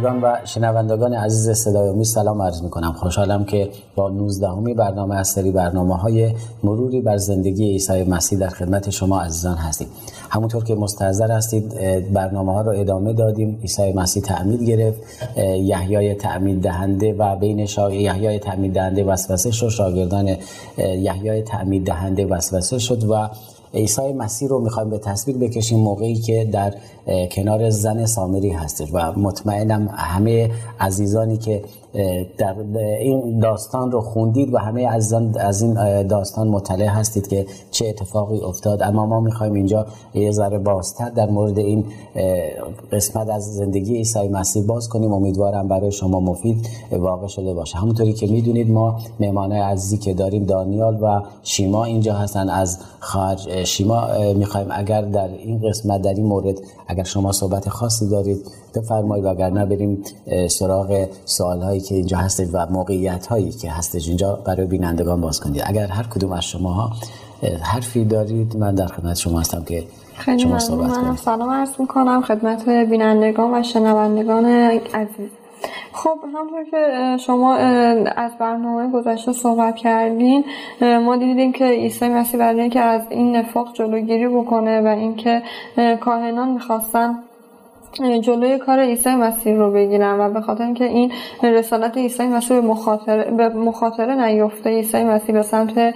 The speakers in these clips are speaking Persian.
بینندگان و شنوندگان عزیز صدای سلام عرض می کنم خوشحالم که با 19 همی برنامه از سری برنامه های مروری بر زندگی عیسی مسیح در خدمت شما عزیزان هستیم. همونطور که مستحضر هستید برنامه ها رو ادامه دادیم. عیسی مسیح تعمید گرفت. یحیای تعمید دهنده و بین شا... یحیای تعمید دهنده وسوسه شد. شاگردان یحیای تعمید دهنده وسوسه شد و عیسی مسیح رو می‌خوایم به تصویر بکشیم موقعی که در کنار زن سامری هستش. و مطمئنم همه عزیزانی که در این داستان رو خوندید و همه عزیزان از این داستان مطلع هستید که چه اتفاقی افتاد. اما ما می‌خوایم اینجا یه ذره بازتر در مورد این قسمت از زندگی عیسی مسیح باز کنیم. امیدوارم برای شما مفید واقع شده باشه. همونطوری که می‌دونید ما مهمانای عزیزی که داریم دانیال و شیما اینجا هستن از خارج شیما می‌خوایم اگر در این قسمت در این مورد اگر شما صحبت خاصی دارید بفرمایید وگرنه بریم سراغ سوال هایی که اینجا هست و موقعیت هایی که هستش اینجا برای بینندگان باز کنید. اگر هر کدوم از شما ها حرفی دارید من در خدمت شما هستم که خیلی شما صحبت کنید. سلام عرض می‌کنم خدمت بینندگان و شنوندگان عزیز. خب همونطور که شما از برنامه گذشته صحبت کردین ما دیدیم که عیسی مسیح برای اینکه از این نفاق جلوگیری بکنه و اینکه کاهنان می‌خواستن جلوی کار عیسی مسیح رو بگیرن و به خاطر اینکه این رسالت عیسی مسیح به مخاطره به مخاطره نیفته عیسی مسیح به سمت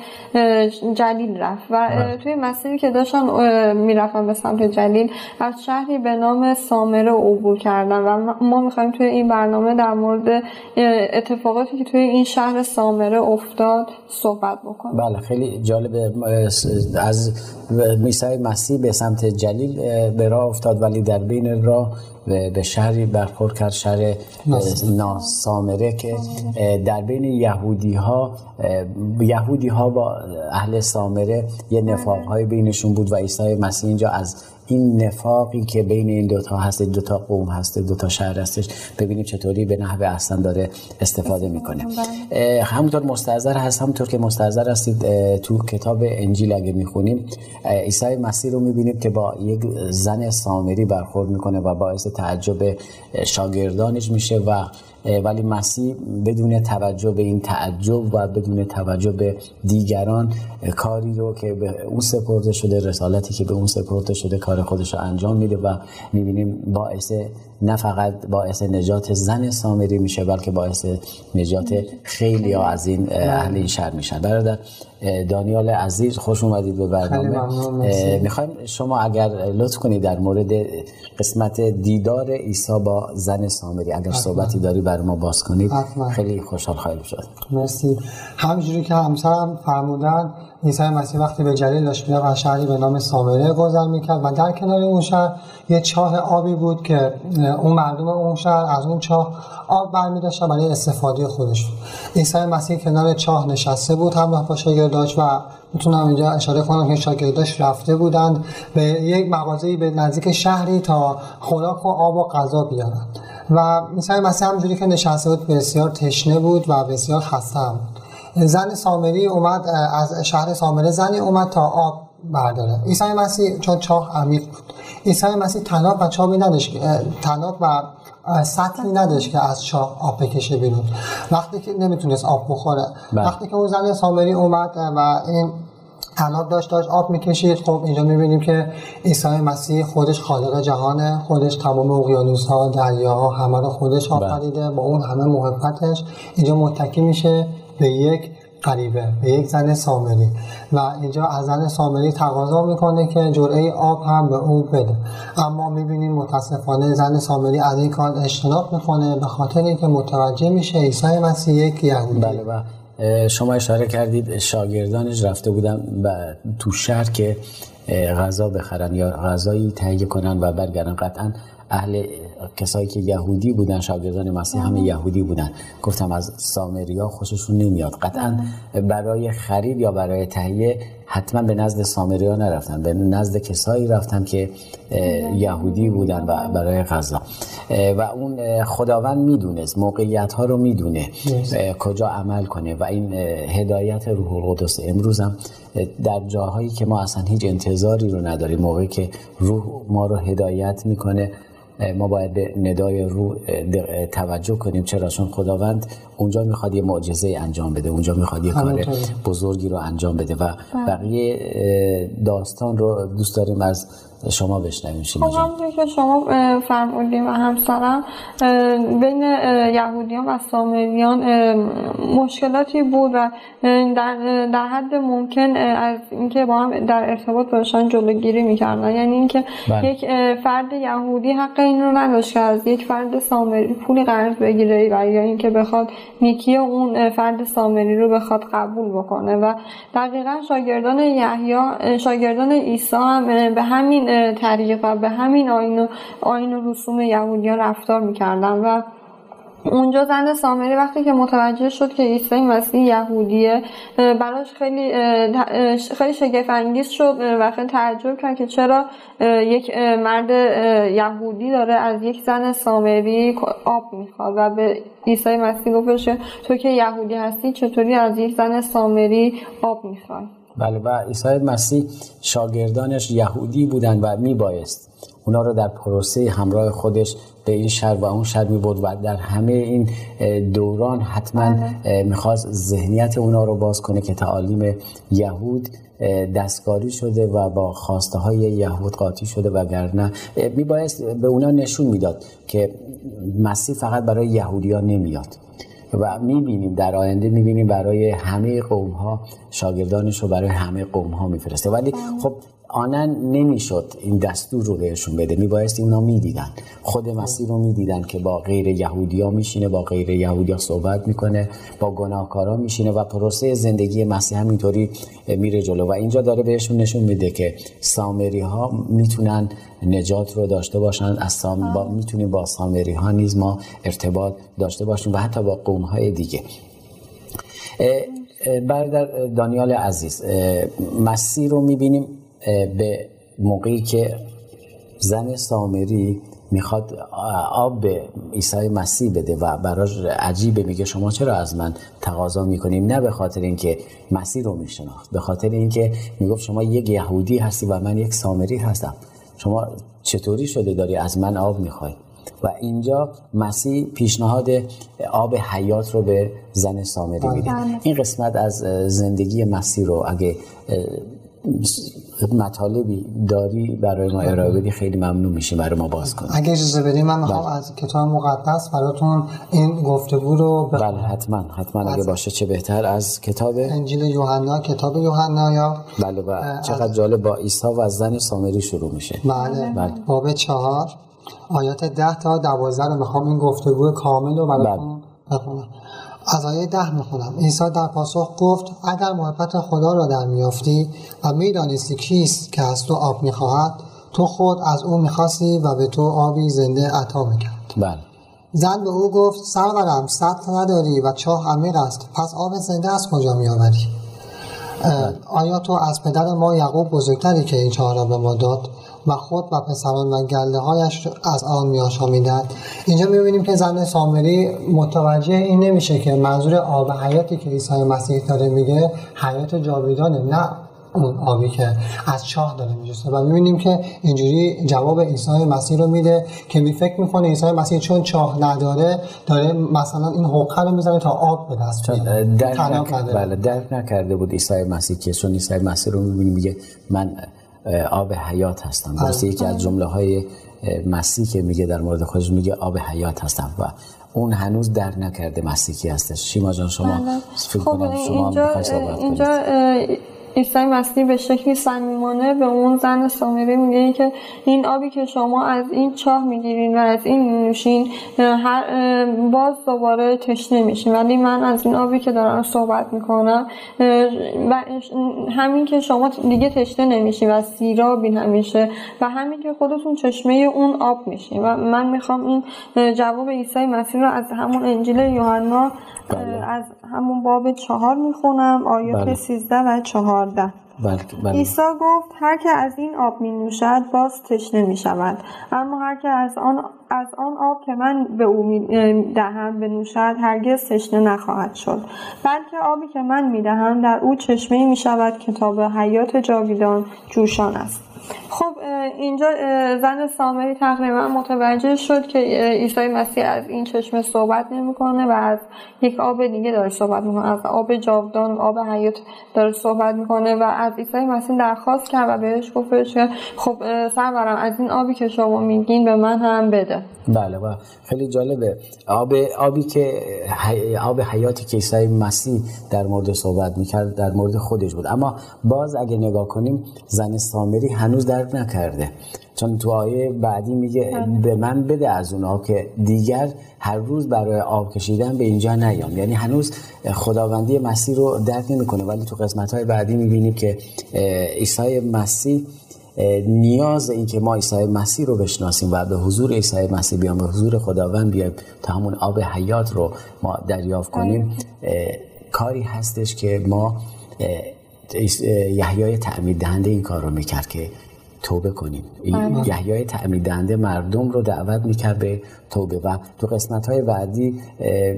جلیل رفت و توی مسیری که داشتن می‌رفتن به سمت جلیل از شهری به نام سامره عبور کردن و ما می‌خوایم توی این برنامه در مورد اتفاقاتی که توی این شهر سامره افتاد صحبت بکنیم بله خیلی جالبه. از عیسی مسیح به سمت جلیل به راه افتاد ولی در بین راه به شهری برخورد کرد شهر ناسامره که در بین یهودی ها یهودی ها با اهل سامره یه نفاق های بینشون بود و عیسی مسیح اینجا از این نفاقی که بین این دوتا هست دوتا قوم هست دوتا شهر هستش ببینیم چطوری به نحو احسن داره استفاده می‌کنه. همونطور مستحضر هست همونطور که مستحضر هستید تو کتاب انجیل اگه می‌خونیم عیسی مسیح رو می‌بینیم که با یک زن سامری برخورد می‌کنه و باعث تعجب شاگردانش میشه و ولی مسیح بدون توجه به این تعجب و بدون توجه به دیگران کاری رو که به اون سپرده شده رسالتی که به اون سپرده شده کار خودش رو انجام میده و می‌بینیم باعث نه فقط باعث نجات زن سامری میشه بلکه باعث نجات خیلی ها از این اهل این شهر میشن. برادر دانیال عزیز خوش اومدید به برنامه. می‌خوایم شما اگر لطف کنید در مورد قسمت دیدار عیسی با زن سامری اگر صحبتی داری بر ما باز کنید. خیلی خوشحال خواهیم شد. مرسی. همینجوری که همسرم فرمودن عیسی مسیح وقتی به جلیل داشت می‌رفت از شهری به نام سامره گذر می‌کرد. و در کنار اون شهر یه چاه آبی بود که اون مردم اون شهر از اون چاه آب برمی برای استفاده خودشون عیسی مسیح کنار چاه نشسته بود همراه با شاگرداش و می‌تونم اینجا اشاره کنم که شاگرداش رفته بودند به یک مغازه‌ای به نزدیک شهری تا خوراک و آب و غذا بیارن و عیسی مسیح همجوری که نشسته بود بسیار تشنه بود و بسیار خسته بود. زن سامری اومد از شهر سامره زنی اومد تا آب برداره. عیسی مسیح چون چاه عمیق بود. عیسی مسیح تناب و چابی نداشت تناب و سطلی نداشت که از چاه آب بکشه بیرون. وقتی که نمی‌تونست آب بخوره. بله. وقتی که اون زن سامری اومد و این تناب داشت داشت آب می‌کشید. خب اینجا می‌بینیم که عیسی مسیح خودش خالق جهانه خودش تمام اقیانوس ها دریاها همه رو خودش بله. آفریده. با اون همه محبتش اینجا متکی میشه. به یک غریبه به یک زن سامری. و اینجا از زن سامری تقاضا می‌کنه که جرعه آب هم به او بده. اما می‌بینیم متاسفانه زن سامری از این کار اجتناب می‌کنه به خاطر اینکه متوجه میشه عیسی مسیح یک یهودی بله و شما اشاره کردید شاگردانش رفته بودن تو شهر که غذا بخرن یا غذایی تهیه کنن و برگردن. قطعا اهل کسایی که یهودی بودن شاگردان مسیح همه یهودی بودن. گفتم از سامریا خوششون نمیاد. قطعا برای خرید یا برای تهیه حتما به نزد سامری ها نرفتم به نزد کسایی رفتم که یهودی بودن و برای غذا. و اون خداوند می‌دونست. موقعیت ها رو می‌دونه. کجا عمل کنه. و این هدایت روح القدس امروز هم در جاهایی که ما اصلا هیچ انتظاری رو نداریم. موقعی که روح ما رو هدایت می‌کنه. ما باید به ندای رو توجه کنیم. چرا؟ چون خداوند اونجا می‌خواد یه معجزه انجام بده. اونجا می‌خواد یه کار بزرگی رو انجام بده. و بله. بقیه داستان رو دوست داریم از شما بشنویم. خب همونطور که شما فرمودیم و همسرم بین یهودیان و سامریان مشکلاتی بود و در, در حد ممکن از اینکه با هم در ارتباط باشن جلوگیری می‌کردن. یعنی اینکه بله. یک فرد یهودی حق این رو نداشت که از یک فرد سامری پولی قرض بگیره و یا اینکه بخواد نیکی اون فرد سامری رو بخواد قبول بکنه. و دقیقا شاگردان یحیی شاگردان عیسی هم به همین طریق و به همین آین و, آین و رسوم یهودیان رفتار می‌کردن و اونجا زن سامری وقتی که متوجه شد که عیسی مسیح یهودیه براش خیلی خیلی شگفت انگیز شد و خیلی تعجب کرد که چرا یک مرد یهودی داره از یک زن سامری آب می‌خواد و به عیسی مسیح گفتش تو که یهودی هستی چطوری از یک زن سامری آب می‌خوای؟ بله و عیسی مسیح شاگردانش یهودی بودن و میبایست اونا رو در پروسه همراه خودش به این شهر و اون شهر می بود و در همه این دوران حتما بله. می‌خواست ذهنیت اونا رو باز کنه که تعالیم یهود دستکاری شده و با خواسته های یهود قاطی شده و گرنه میبایست به اونا نشون می‌داد که مسیح فقط برای یهودی ها نمیاد و می‌بینیم در آینده می‌بینیم برای همه قوم ها شاگردانش رو برای همه قوم ها میفرسته ولی. خب آنن نمی‌شد این دستور رو بهشون بده. میبایستی اونا می‌دیدن. خود مسیح رو می‌دیدن که با غیر یهودیا میشینه با غیر یهودیا صحبت می‌کنه با گناهکارا میشینه و پروسه زندگی مسیح همینطوری میره جلو. و اینجا داره بهشون نشون میده که سامری ها می‌تونن نجات رو داشته باشن. از سام... با... می‌تونیم با سامری ها نیز ما ارتباط داشته باشیم و حتی با قوم های دیگه برادر دانیال عزیز مسیح رو می‌بینیم به موقعی که زن سامری می‌خواد آب به عیسی مسیح بده و براش عجیبه میگه شما چرا از من تقاضا می‌کنیم؟ نه به خاطر اینکه مسیح رو میشناخت به خاطر اینکه می‌گفت شما یک یهودی هستی و من یک سامری هستم. شما چطوری شده داری از من آب می‌خوای؟ و اینجا مسیح پیشنهاد آب حیات رو به زن سامری میده. بله. این قسمت از زندگی مسیح رو اگه مطالبی داری برای ما ارائه بدی خیلی ممنون میشیم برای ما باز کنیم اگه اجازه بدیم من می‌خوام بله. از کتاب مقدس براتون این گفتگو رو بله حتما حتما اگه باشه چه بهتر. از کتاب انجیل یوحنا کتاب یوحنا یا بله و چقدر جالب با عیسی و از زن سامری شروع میشه. بله, بله. باب چهار آیات ده تا دوازده رو می‌خوام این گفتگو کامل رو براتون بله. بخونم. از آیه ده می‌خونم. عیسی در پاسخ گفت اگر محبت خدا را در میافتی و می‌دانستی کیست که از تو آب می‌خواهد تو خود از او می‌خواستی و به تو آبی زنده عطا می‌کرد بله. زن به او گفت سرورم سطح نداری و چاه عمیق است پس آب زنده از کجا میآوری؟ بله. آیا تو از پدر ما یعقوب بزرگتری که این چاه را به ما داد؟ و خود و پسران و گله هایش از آن می آشامیدند اینجا می‌بینیم که زن سامری متوجه این نمیشه که منظور آب حیاتی که عیسی مسیح داره میگه حیات جاویدانه نه اون آبی که از چاه داره میجسته و می‌بینیم که اینجوری جواب عیسی مسیح رو میده که می فکر می‌کنه عیسی مسیح چون چاه نداره داره مثلا این حقه رو می‌زنه تا آب به دست بیاره. درک, بله درک نکرده بود عیسی مسیح که چون عیسی مسیح رو می‌بینیم میگه من آب حیات هستم. درسته یکی از جمله های مسیح که میگه در مورد خودش میگه آب حیات هستم و اون هنوز در نکرده مسیحی هستش. شیما جان شما بله. فکر خب کنم شما اینجا, اینجا عیسی مسیح به شکلی صمیمانه به اون زن سامری میگه که این آبی که شما از این چاه می‌گیرین و از این میشین هر باز دوباره تشنه میشین. ولی من از این آبی که دارم صحبت می‌کنم و همین که شما دیگه تشنه نمیشین و سیرابین همیشه و همین که خودتون چشمه اون آب میشین. و من می‌خوام این جواب عیسی مسیح رو از همون انجیل یوحنا بله. از همون باب چهار می‌خونم آیات بله. سیزده و چهارده عیسی گفت هر که از این آب می نوشد باز تشنه می شود. اما هر که از آن, از آن آب که من به او می دهم بنوشد هرگز تشنه نخواهد شد. بلکه آبی که من می دهم در او چشمه می شود که تا به حیات جاویدان جوشان است. خب اینجا زن سامری تقریبا متوجه شد که عیسی مسیح از این چشمه صحبت نمی‌کنه و از یک آب دیگه داره صحبت می‌کنه از آب جاودان آب حیات داره صحبت می‌کنه و از عیسی مسیح درخواست کرد و بهش گفتش که خب سرورم از این آبی که شما میگین به من هم بده. بله و خیلی جالبه. آب آبی که آب حیاتی که عیسی مسیح در مورد صحبت می‌کرد در مورد خودش بود. اما باز اگه نگاه کنیم زن سامری هنوز درک نکرده. چون تو آیه بعدی میگه بله. به من بده از اون که دیگر هر روز برای آب کشیدن به اینجا نیام. یعنی هنوز خداوندی مسیح رو درک نمی‌کنه ولی تو قسمت های بعدی می‌بینیم که عیسی مسیح نیاز این که ما عیسی مسیح رو بشناسیم و به حضور عیسی مسیح بیام به حضور خداوند بیایم تا همون آب حیات رو ما دریافت کنیم. کاری هستش که ما یحیای تعمید دهنده این کار رو می‌کرد که توبه کنیم. بله. یحیای تعمید دهنده مردم رو دعوت می‌کرد به توبه و تو قسمت های بعدی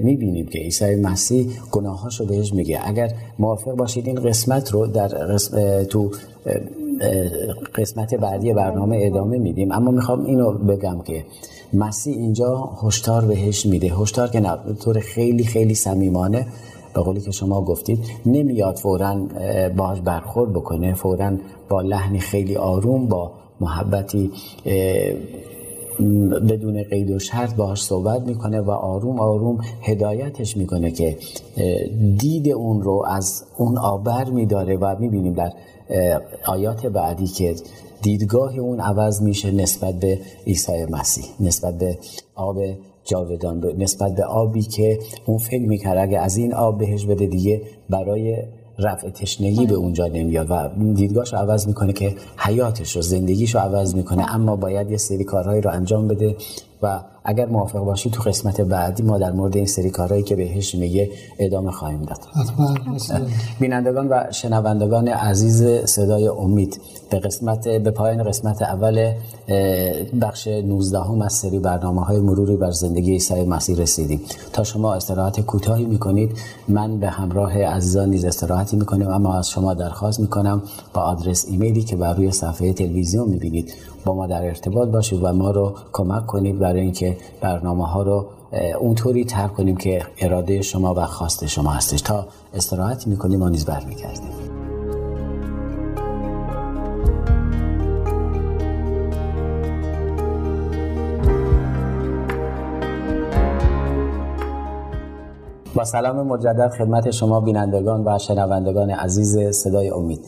می‌بینیم که عیسی مسیح گناهاش رو بهش میگه. اگر موافق باشید این قسمت رو در تو قسمت بعدی برنامه ادامه میدیم. اما می‌خوام اینو بگم که مسیح اینجا هشدار بهش میده. هشدار که نه طور خیلی خیلی صمیمانه به قولی که شما گفتید نمیاد فورا باش برخورد بکنه فورا با لحنی خیلی آروم با محبتی بدون قید و شرط باهاش صحبت می‌کنه و آروم آروم هدایتش می‌کنه که دید اون رو از اون آبر میداره و می‌بینیم در آیات بعدی که دیدگاه اون عوض میشه نسبت به عیسی مسیح نسبت به آب جاودان نسبت به آبی که اون فکر می‌کرد اگه از این آب بهش بده دیگه برای رفع تشنگی به اونجا نمیاد. و دیدگاهش عوض می‌کنه که حیاتش رو زندگیش رو عوض می‌کنه. اما باید یه سری کارهایی رو انجام بده و اگر موافق باشید تو قسمت بعدی ما در مورد این سری کارهایی که بهش میگه ادامه خواهیم داد. بینندگان و شنوندگان عزیز صدای امید به قسمت به پایان قسمت اول بخش 19 هم از سری برنامه های مروری بر زندگی عیسی مسیح رسیدیم. تا شما استراحت کوتاهی می‌کنید من به همراه عزیزان نیز استراحتی می‌کنم اما از شما درخواست می‌کنم با آدرس ایمیلی که بر روی صفحه تلویزیون می‌بینید. با ما در ارتباط باشید و ما رو کمک کنید برای اینکه برنامه ها رو اونطوری تر کنیم که اراده شما و خواست شما هستش. تا استراحت می‌کنیم و نیز برمیگردیم. با سلام مجدد خدمت شما بینندگان و شنوندگان عزیز صدای امید.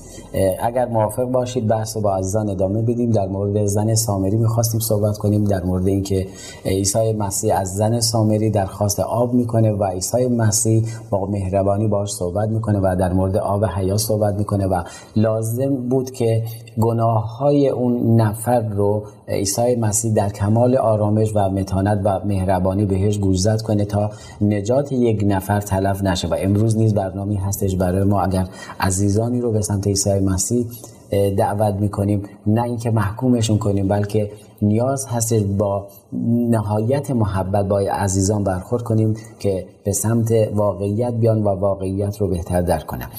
اگر موافق باشید بحث رو با عزیزان ادامه بدیم. در مورد زن سامری می‌خواستیم صحبت کنیم. در مورد اینکه عیسی مسیح از زن سامری درخواست آب می‌کنه و عیسی مسیح با مهربانی باش صحبت می‌کنه و در مورد آب حیا صحبت می‌کنه و لازم بود که گناه های اون نفر رو عیسی مسیح در کمال آرامش و متانت و مهربانی بهش گوشزد کنه تا نجات یک نفر تلف نشه. و امروز نیز برنامه هستش برای ما. اگر عزیزانی رو به سمت عیسی مسیح دعوت می‌کنیم نه اینکه محکومشون کنیم بلکه نیاز هست با نهایت محبت با عزیزان برخورد کنیم که به سمت واقعیت بیان و واقعیت رو بهتر درک کنم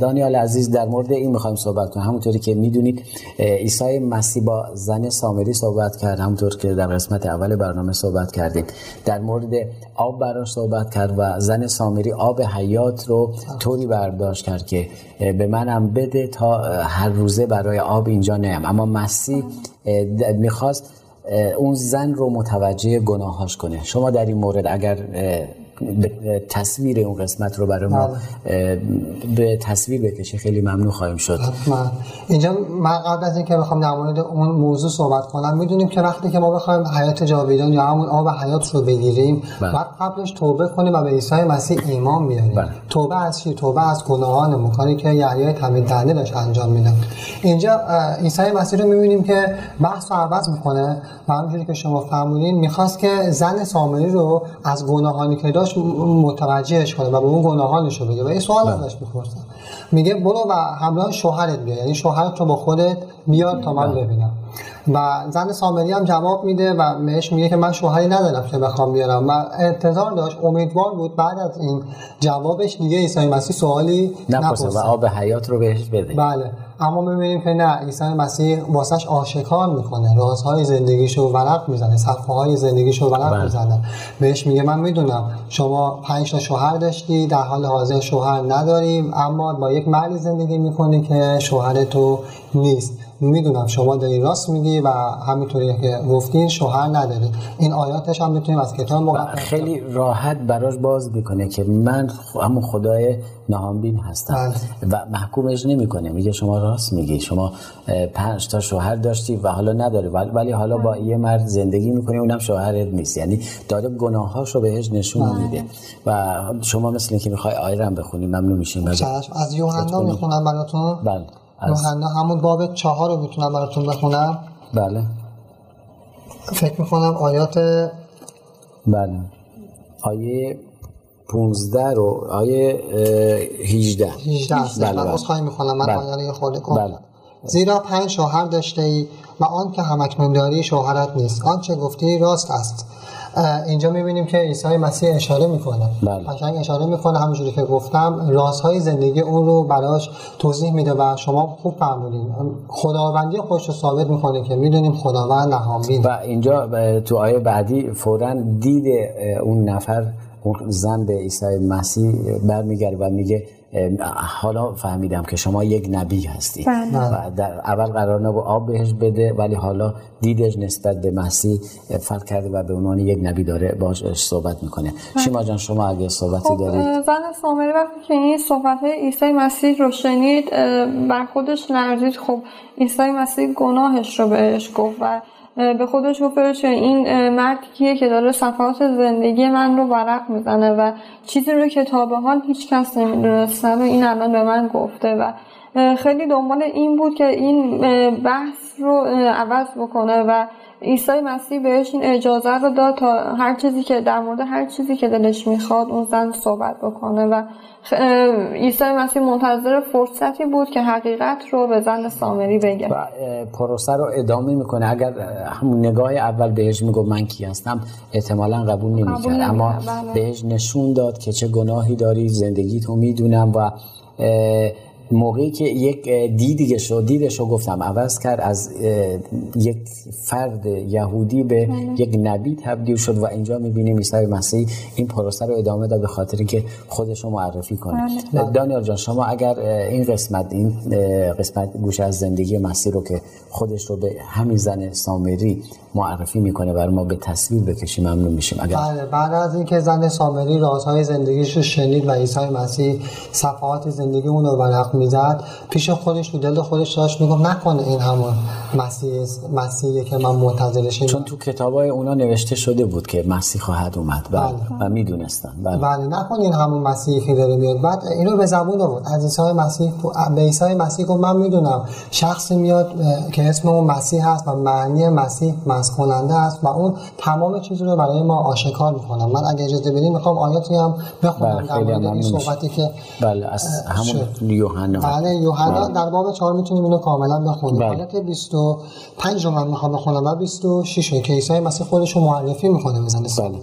دانیال عزیز در مورد این می‌خوایم صحبت کنیم. همونطوری که می‌دونید عیسی مسیح با زن سامری صحبت کرد. همونطور که در قسمت اول برنامه صحبت کردیم. در مورد آب براش صحبت کرد و زن سامری آب حیات رو طوری برداشت کرد که به منم بده تا هر روزه برای آب اینجا نیم اما مسیح می‌خواست اون زن رو متوجه گناهاش کنه. شما در این مورد اگر تصویر اون قسمت رو برای ما بله. به تصویر بکشه خیلی ممنون خواهیم شد من. اینجا من قبل از اینکه بخوام در مورد اون موضوع صحبت کنم می‌دونیم که وقتی که ما بخوایم حیات جاویدان یا همون آب حیات رو بگیریم بله. بعد قبلش توبه کنیم و به عیسی مسیح ایمان بیاریم بله. توبه از چی توبه از گناهان کاری که یحیای تمید دهنده داشت انجام میدن اینجا عیسی مسیح رو می‌بینیم که بحث رو عوض می‌کنه و همونجوری که شما فرمودین می‌خواست که زن سامری رو از گناهانی که داشت متوجهش کنه و به اون گناهانش رو بگه. و این سوال ازش می‌پرسن میگه برو و همراه شوهرت بیا یعنی شوهرت رو با خودت بیار تا من بله. ببینم. و زن سامری هم جواب میده و بهش میگه که من شوهری ندارم که بخوام بیارم. و انتظار داشت. امیدوار بود بعد از این جوابش دیگه عیسی مسیح سوالی نپرسه و آب حیات رو بهش بده. بله. اما می‌بینیم که نه عیسی مسیح واسش آشکار می‌کنه. رازهای زندگیشو ورق می‌زنه صفحه های زندگیشو ورق بله. می‌زنه. بهش میگه من می‌دونم شما پنج تا شوهر داشتی در حال حاضر شوهر نداریم اما با یک مردی زندگی می‌کنی که شوهر تو نیست. می‌دونم شما داری راست میگی و همینطوری که گفتین شوهر نداره. این آیاتش هم می‌تونیم از کتاب مقدس خیلی راحت براش باز می‌کنه که من همون خدای نهانبین هستم بله. و محکومش نمی‌کنه. میگه شما راست میگی. شما پنج تا شوهر داشتی و حالا نداری. ولی حالا با یه مرد زندگی می‌کنی اونم شوهرت نیست. یعنی داره گناهاشو بهش نشون بله. میده. و شما مثل اینکه می‌خوای آیرم بخونی ممنون میشیم. از یوحنا می‌خونم براتون. بله. یوحنا همون باب چهار رو می‌تونم براتون بخونم بله فکر می‌کنم آیات بله آیه 15 رو آیه 18 18 بله من بله. من بله. آیه رو خورده بله. زیرا پنج شوهر داشته ای و آن که همکنون داری شوهرت نیست. آنچه گفتی راست است. اینجا می‌بینیم که عیسی مسیح اشاره می‌کنه. بله. قشنگ اشاره می‌کنه همونجوری که گفتم. رازهای زندگی اون رو براش توضیح میده و شما خوب فهمیدین. خداوندی خودش رو ثابت می‌کنه که می‌دونیم خداوند نهانبین. و اینجا تو آیه بعدی فورا دید اون نفر اون زن به عیسی مسیح برمیگرده و میگه حالا فهمیدم که شما یک نبی هستی بله. و در اول قرار نبود آب بهش بده ولی حالا دیدش نسبت به مسیح فرق کرده و به عنوان یک نبی داره باش صحبت می‌کنه بله. شما جان شما اگه صحبتی خب دارید زن سامری وقتی که این صحبت های عیسی مسیح رو شنید بر خودش لرزید خب عیسی مسیح گناهش رو بهش گفت و به خودش گفت این مرد کیه که داره صفحات زندگی من رو ورق می‌زنه و چیزی رو که تا به حال هیچ کس نمی‌دونستم این الان به من گفته و خیلی دنبال این بود که این بحث رو عوض بکنه و عیسی مسیح بهش این اجازه رو داد تا هر چیزی که در مورد هر چیزی که دلش می‌خواد اون زن صحبت بکنه و عیسی مسیح منتظر فرصتی بود که حقیقت رو به زن سامری بگه. و پروسه رو ادامه می‌کنه. اگر همون نگاه اول بهش میگو من کی هستم احتمالا قبول نمی‌کرد. اما بله. بهش نشون داد که چه گناهی داری زندگی تو می‌دونم و موقعی که یک دیدی شد دیدش رو گفتم عوض کرد از یک فرد یهودی به بله. یک نبی تبدیل شد و اینجا می‌بینیم عیسی مسیح این پروسه رو ادامه داد به خاطر که خودش رو معرفی کنه بله. دانیال جان شما اگر این قسمت این قسمت گوش از زندگی مسیح رو که خودش رو به همین زن سامری معرفی می‌کنه برای ما به تصویر بکشیم ممنون میشیم اگر بله بعد از اینکه زن سامری رازهای زندگیش رو شنید و عیسی مسیح صفحات زندگی اون رو می‌زد پیش خودش تو دل خودش داشت می‌گفت نکنه این همون مسیح مسیحی که من منتظرشم چون تو کتابای اونا نوشته شده بود که مسیح خواهد اومد. بله. بله. و می‌دونستن. بله. بله. نکنه این همون مسیحی که داره میاد. بعد اینو به زبون آورد. از عیسی مسیح به عیسی مسیح گفت من می‌دونم شخصی میاد که اسم اون مسیح هست و معنی مسیح مسخ کننده است و اون تمام چیز رو برای ما آشکار می‌کنم من اگه اجازه بدین می‌خوام آیاتی هم بخونم بله، در مورد این صحبتی که بله از همون یوحنا بله یوحنا بله. در باب 4 می‌تونیم اینو کاملا بخونیم بله. آیات 25 رو من می‌خوام بخونم و 26 که عیسی مسیح خودش رو معرفی می‌کنه بزنه بله.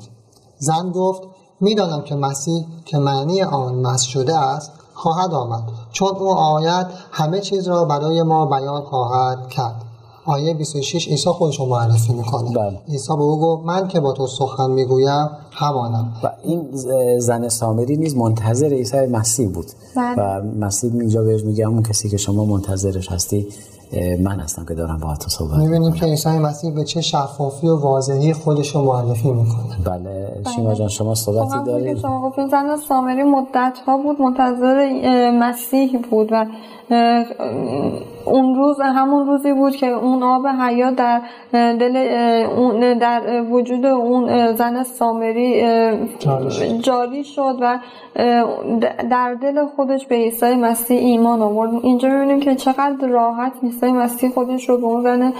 زن گفت می‌دانم که مسیح که معنی آن مس شده است خواهد آمد چون او آید همه چیز را برای ما بیان خواهد کرد آیه 26 عیسی خودش رو معرفی می‌کنه. بله. عیسی به او گفت من که با تو سخن می‌گویم همانم. و این زن سامری نیز منتظر عیسی مسیح بود. بله. و مسیح اینجا بهش میگه همون کسی که شما منتظرش هستی من هستم که دارم با تو صحبت می‌بینیم که عیسی مسیح به چه شفافی و واضحی خودش رو معرفی می‌کنه. بله شیما جان شما صحبتی دارید؟ شما گفتین زن سامری مدت ها بود منتظر مسیح بود و اون روز همون روزی بود که اون آب حیات در دل اون در وجود اون زن سامری جاری شد. و در دل خودش به عیسی مسیح ایمان آورد. اینجا می‌بینیم که چقدر راحت عیسی مسیح خودش رو به اون زن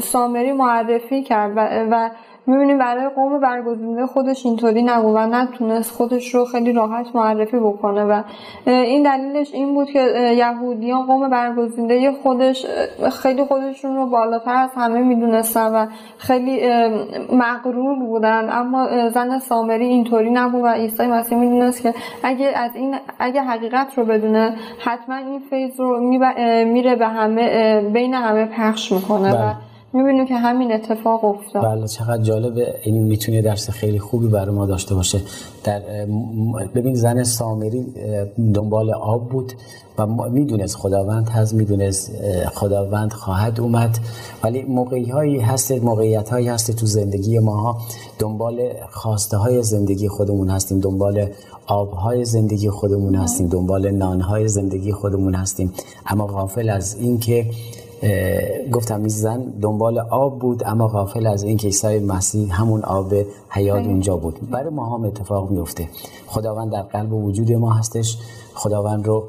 سامری معرفی کرد و, و می‌بینیم برای قوم برگزیده خودش اینطوری نبود و نتونست خودش رو خیلی راحت معرفی بکنه و این دلیلش این بود که یهودیان قوم برگزیده خودش خیلی خودشون رو بالاتر از همه می‌دونستن و خیلی مغرور بودن اما زن سامری اینطوری نبود و عیسی مسیح می‌دونست که اگه از این اگه حقیقت رو بدونه حتما این فیض رو میره به همه بین همه پخش می‌کنه و بله. می‌بینیم که همین اتفاق افتاد. بله چقدر جالبه. این می‌تونه درس خیلی خوبی برای ما داشته باشه. در ببین زن سامری دنبال آب بود و می‌دونست خداوند هست می‌دونست خداوند خواهد اومد. ولی موقعی هایی هست موقعیت هایی هست تو زندگی ما دنبال خواسته های زندگی خودمون هستیم دنبال آب های زندگی خودمون هستیم دنبال نان های زندگی خودمون هستیم. اما غافل از اینکه گفتم این زن دنبال آب بود اما غافل از این که عیسی مسیح همون آب حیات اونجا بود. برای ما هم اتفاق میفته خداوند در قلب و وجود ما هستش. خداوند رو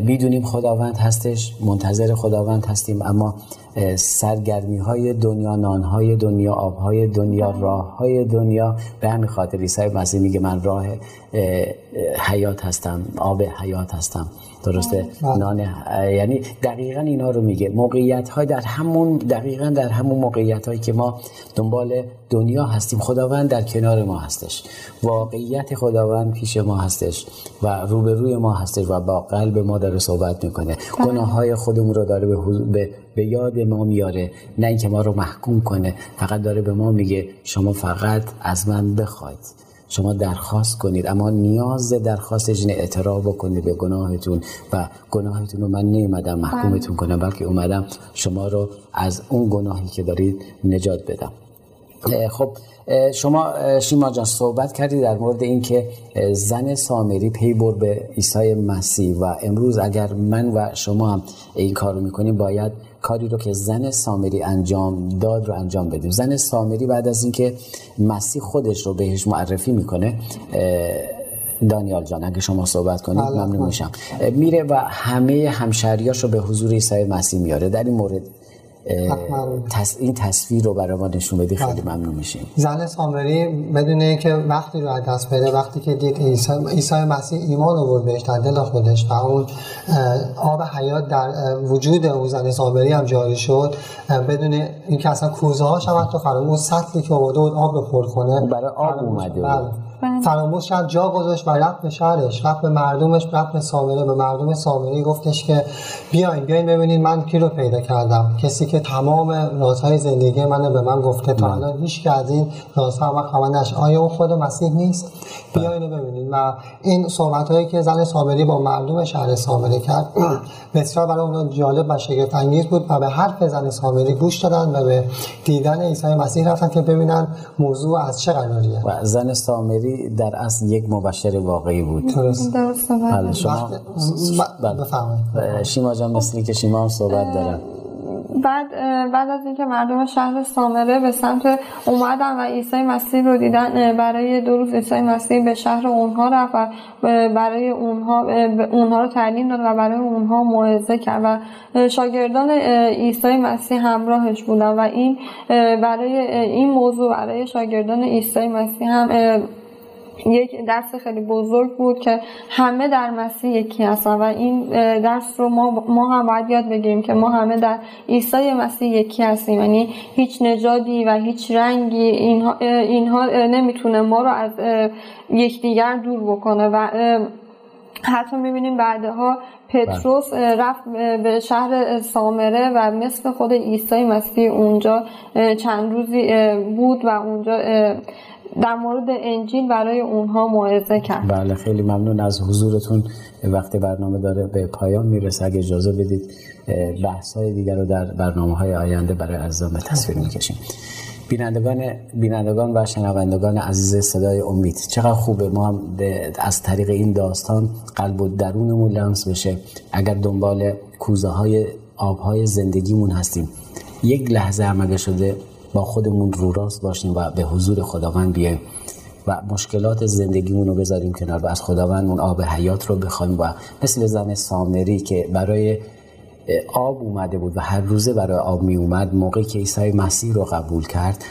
می‌دونیم خداوند هستش منتظر خداوند هستیم اما سرگرمی های دنیا نان های دنیا آب های دنیا راه های دنیا به همین خاطر عیسی مسیح میگه من راه حیات هستم آب حیات هستم. درسته؟ بله. نان یعنی دقیقا اینا رو میگه. موقعیت های در همون دقیقا در همون موقعیت هایی که ما دنبال دنیا هستیم خداوند در کنار ما هستش. واقعیت خداوند پیش ما هستش و روبروی ما هستش و با قلب ما داره صحبت می‌کنه. بله. گناه های خودمون رو داره به, به یاد ما میاره. نه اینکه ما رو محکوم کنه. فقط داره به ما میگه شما فقط از من بخواید. شما درخواست کنید. اما نیاز درخواستش اینه اعتراف بکنید به گناهتون. و گناهتون رو من نیومدم محکومتون بله. کنم بلکه اومدم شما رو از اون گناهی که دارید نجات بدم. خب شما شیما جان صحبت کردی در مورد اینکه زن سامری پی بر به عیسی مسیح و امروز اگر من و شما هم این کار رو می‌کنیم باید کاری رو که زن سامری انجام داد رو انجام بدیم. زن سامری بعد از اینکه مسیح خودش رو بهش معرفی می‌کنه دانیال جان اگه شما صحبت کنید بله، ممنون میشم. میره و همه همشریاش رو به حضور عیسی مسیح میاره. در این مورد این تصویر رو برای ما نشون بدی خیلی بله. ممنون میشیم. زن سامری بدونه که وقتی رو دست بده وقتی که دید عیسی مسیح ایمان آورد بهش در دل خودش و اون آب حیات در وجود اون زن سامری هم جاری شد بدون اینکه اصلا کوزه هاش هم حتی فرامون سطلی که آورده بود آب رو پر کنه. برای آب اومده بله. بله. فراموش کرد جا گذاشت و رفت به شهرش. رفت به مردمش رفت به سامره. به مردم سامری گفتش که بیاین بیاین ببینید من کی رو پیدا کردم. کسی که تمام رازهای زندگی من به من گفته تا الان هیچ که از این رازها من خبر نش آیا اون خود مسیح نیست؟ بیاین ببینید و این صحبت هایی که زن سامری با مردم شهر سامری کرد بسیار برای اون جالب و شگفت انگیز بود و به حرف زن سامری گوش دادن و به دیدن عیسی مسیح رفتن که ببینن موضوع از چه قراریه زن سامری در اصل یک مبشر واقعی بود. درست. بله شما بله. شیما جان مثلی که شیما هم صحبت دارن بعد بعد از اینکه مردم شهر سامره به سمت اومدن و عیسی مسیح رو دیدن برای دو روز عیسی مسیح به شهر اونها رفت و برای اونها اونها رو تعلیم داد و برای اونها موعظه کرد و شاگردان عیسی مسیح همراهش بودن و این برای این موضوع برای شاگردان عیسی مسیح هم یک درس خیلی بزرگ بود که همه در مسیح یکی هستن و این درس رو ما, ما هم باید یاد بگیریم که ما همه در عیسی مسیح یکی هستیم یعنی هیچ نژادی و هیچ رنگی اینها, اینها نمی‌تونه ما رو از یکدیگر دور بکنه و حتی می‌بینیم بعدها پتروس بله. رفت به شهر سامره و مثل خود عیسی مسیح اونجا چند روزی بود و اونجا در مورد انجیل برای اونها موعظه کرد. بله خیلی ممنون از حضورتون. وقتی برنامه داره به پایان می‌رسه. اگه اجازه بدید بحث های دیگر رو در برنامه های آینده برای عزیزان به تصویر می‌کشیم. بینندگان بینندگان و شنوندگان عزیز صدای امید چقدر خوبه. ما هم از طریق این داستان قلب و درونمون لمس بشه. اگر دنبال کوزه های آب های زندگیمون هستیم یک لحظه عمله شده با خودمون رو راست باشیم و به حضور خداوند بیایم و مشکلات زندگیمون رو بذاریم کنار و از خداوند اون آب حیات رو بخوایم و مثل زن سامری که برای آب اومده بود و هر روزه برای آب می اومد موقعی که عیسی مسیح رو قبول کرد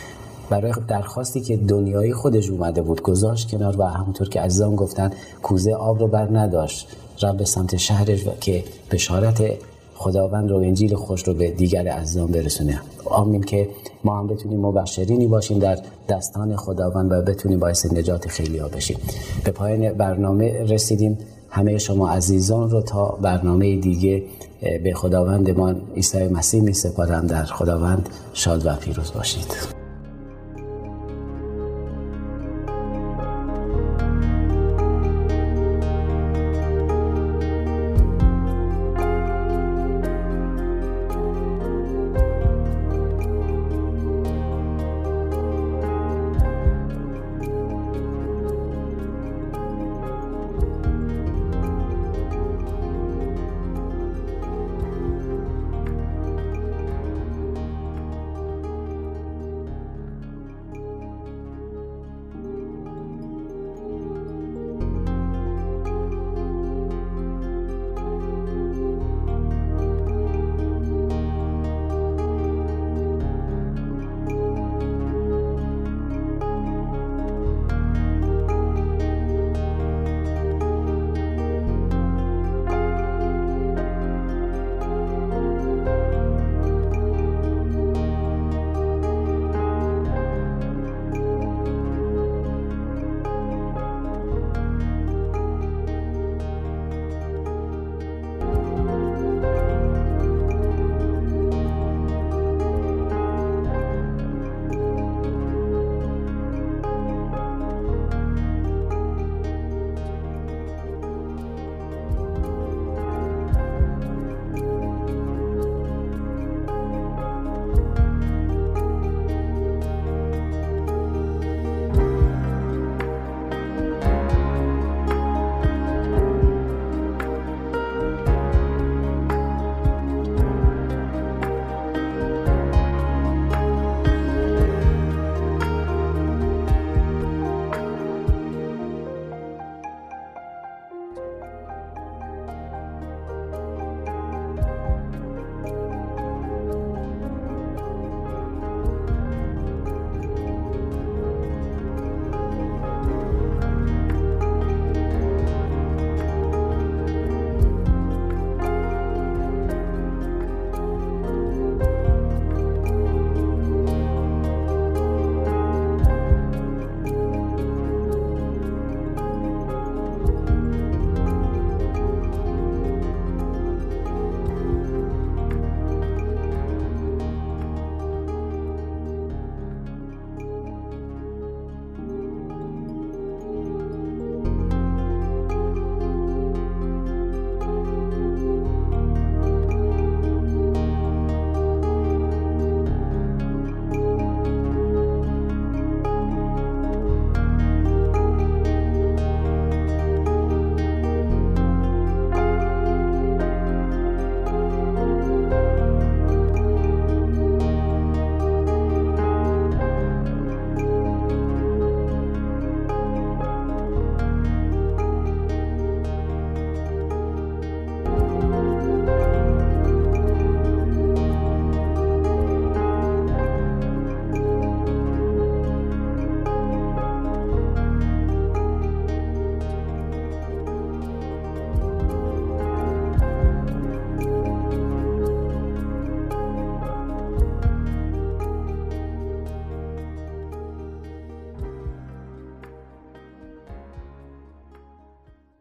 برای درخواستی که دنیایی خودش اومده بود گذاشت کنار و همونطور که عزیزان گفتن کوزه آب رو بر نداشت. رب به سمت شهرش که بشارت خداوند رو انجیل خوش رو به دیگر عزیزان برسونه. آمین که ما هم بتونیم مبشرینی باشیم در دستان خداوند و بتونیم باعث نجات خیلی ها بشیم. به پایان برنامه رسیدیم. همه شما عزیزان رو تا برنامه دیگه به خداوندمان عیسی مسیح می سپارم. در خداوند شاد و پیروز باشید.